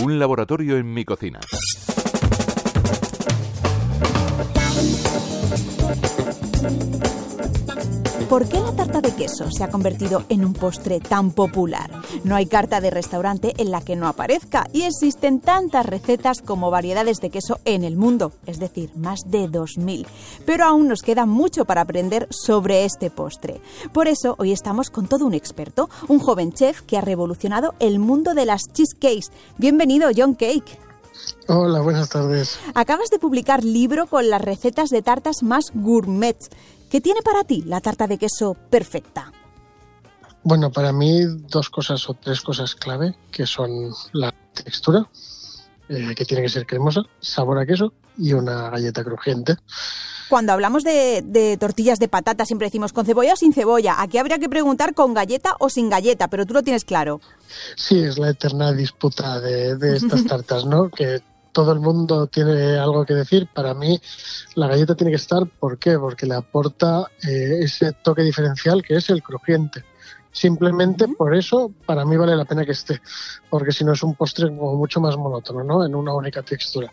Un laboratorio en mi cocina. ¿Por qué la tarta de queso se ha convertido en un postre tan popular? No hay carta de restaurante en la que no aparezca y existen tantas recetas como variedades de queso en el mundo, es decir, más de 2.000. Pero aún nos queda mucho para aprender sobre este postre. Por eso hoy estamos con todo un experto, un joven chef que ha revolucionado el mundo de las cheesecakes. Bienvenido, John Cake. Hola, buenas tardes. Acabas de publicar libro con las recetas de tartas más gourmet. ¿Qué tiene para ti la tarta de queso perfecta? Bueno, para mí dos cosas o tres cosas clave, que son la textura, eh, que tiene que ser cremosa, sabor a queso y una galleta crujiente. Cuando hablamos de, tortillas de patata siempre decimos con cebolla o sin cebolla. Aquí habría que preguntar con galleta o sin galleta, pero tú lo tienes claro. Sí, es la eterna disputa de, de estas tartas, ¿no? Que todo el mundo tiene algo que decir. Para mí, la galleta tiene que estar, ¿por qué? Porque le aporta eh, ese toque diferencial que es el crujiente. Simplemente por eso, para mí vale la pena que esté, porque si no es un postre como mucho más monótono, ¿no? En una única textura.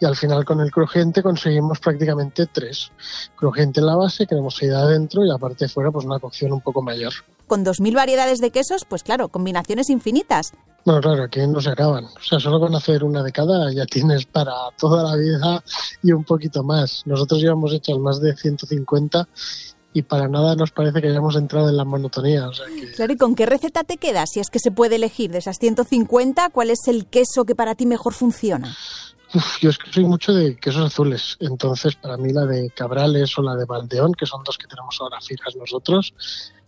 Y al final con el crujiente conseguimos prácticamente tres. Crujiente en la base, cremosidad adentro y aparte de fuera pues una cocción un poco mayor. Con 2.000 variedades de quesos, pues claro, combinaciones infinitas. Bueno, claro, aquí no se acaban. O sea, solo con hacer una de cada ya tienes para toda la vida y un poquito más. Nosotros llevamos hechas más de 150 y para nada nos parece que hayamos entrado en la monotonía. Claro, ¿y con qué receta te quedas? Si es que se puede elegir de esas 150, ¿cuál es el queso que para ti mejor funciona? Yo es que soy mucho de quesos azules, entonces para mí la de Cabrales o la de Valdeón, que son dos que tenemos ahora fijas nosotros,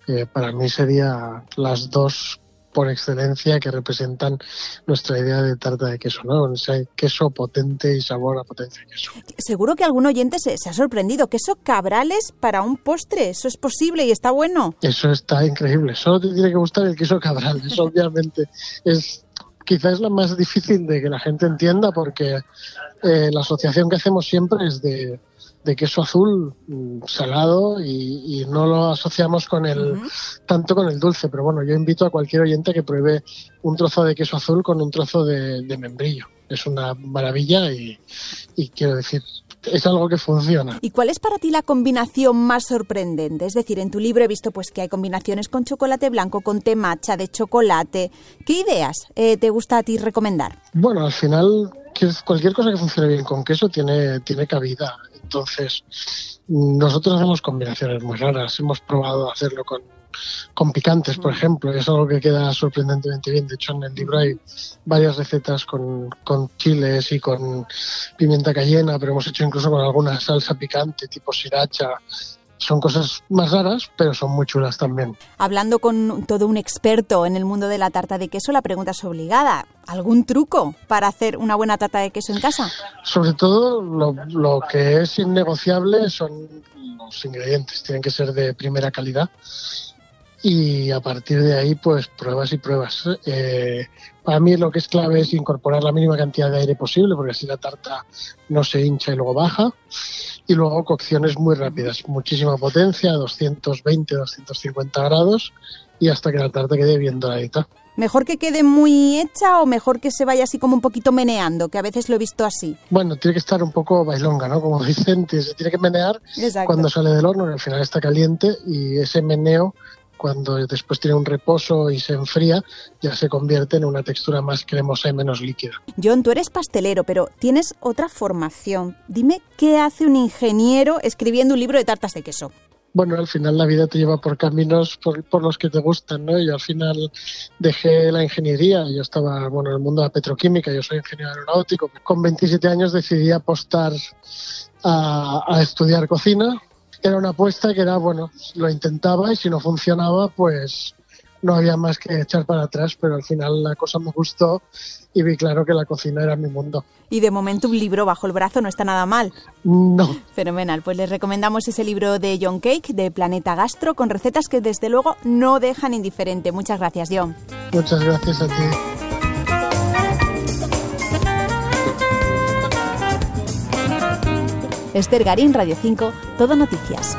eh, para mí serían las dos por excelencia que representan nuestra idea de tarta de queso, ¿no? Queso potente y sabor a potencia de queso. Seguro que algún oyente se, ha sorprendido. ¿Queso cabrales para un postre? ¿Eso es posible y está bueno? Eso está increíble. Solo te tiene que gustar el queso cabrales, obviamente. Es quizás es la más difícil de que la gente entienda porque eh, la asociación que hacemos siempre es de de queso azul mm, salado y, no lo asociamos con el tanto con el dulce pero bueno yo invito a cualquier oyente que pruebe un trozo de queso azul con un trozo de, membrillo es una maravilla y, quiero decir es algo que funciona. ¿Y cuál es para ti la combinación más sorprendente? Es decir, en tu libro he visto pues que hay combinaciones con chocolate blanco, con té matcha, de chocolate. ¿Qué ideas eh, te gusta a ti recomendar? Bueno, al final cualquier cosa que funcione bien con queso tiene, tiene cabida. Entonces, nosotros hacemos combinaciones muy raras. Hemos probado hacerlo con, con picantes, por mm. ejemplo, y es algo que queda sorprendentemente bien. De hecho, en el libro hay varias recetas con, con chiles y con pimienta cayena, pero hemos hecho incluso con alguna salsa picante, tipo sriracha, son cosas más raras, pero son muy chulas también. Hablando con todo un experto en el mundo de la tarta de queso, la pregunta es obligada. ¿Algún truco para hacer una buena tarta de queso en casa? Sobre todo lo, lo que es innegociable son los ingredientes, tienen que ser de primera calidad y a partir de ahí pues pruebas y pruebas. Eh, para mí lo que es clave es incorporar la mínima cantidad de aire posible porque así la tarta no se hincha y luego baja. Y luego cocciones muy rápidas, muchísima potencia, 220, 250 grados y hasta que la tarta quede bien doradita. ¿Mejor que quede muy hecha o mejor que se vaya así como un poquito meneando, que a veces lo he visto así? Bueno, tiene que estar un poco bailonga, ¿no? Como dicen, se tiene que menear cuando sale del horno, que al final está caliente y ese meneo cuando después tiene un reposo y se enfría, ya se convierte en una textura más cremosa y menos líquida. John, tú eres pastelero, pero tienes otra formación. Dime qué hace un ingeniero escribiendo un libro de tartas de queso bueno, al final la vida te lleva por caminos por, los que te gustan, ¿no? Yo al final dejé la ingeniería, yo estaba, bueno, en el mundo de la petroquímica, yo soy ingeniero aeronáutico. Con 27 años decidí apostar a estudiar cocina, era una apuesta que era, bueno, lo intentaba y si no funcionaba, pues no había más que echar para atrás, pero al final la cosa me gustó y vi claro que la cocina era mi mundo. Y de momento un libro bajo el brazo no está nada mal. No. Fenomenal, pues les recomendamos ese libro de John Cake, de Planeta Gastro, con recetas que desde luego no dejan indiferente. Muchas gracias, John. Muchas gracias a ti. Esther Garín, Radio 5, Todo Noticias.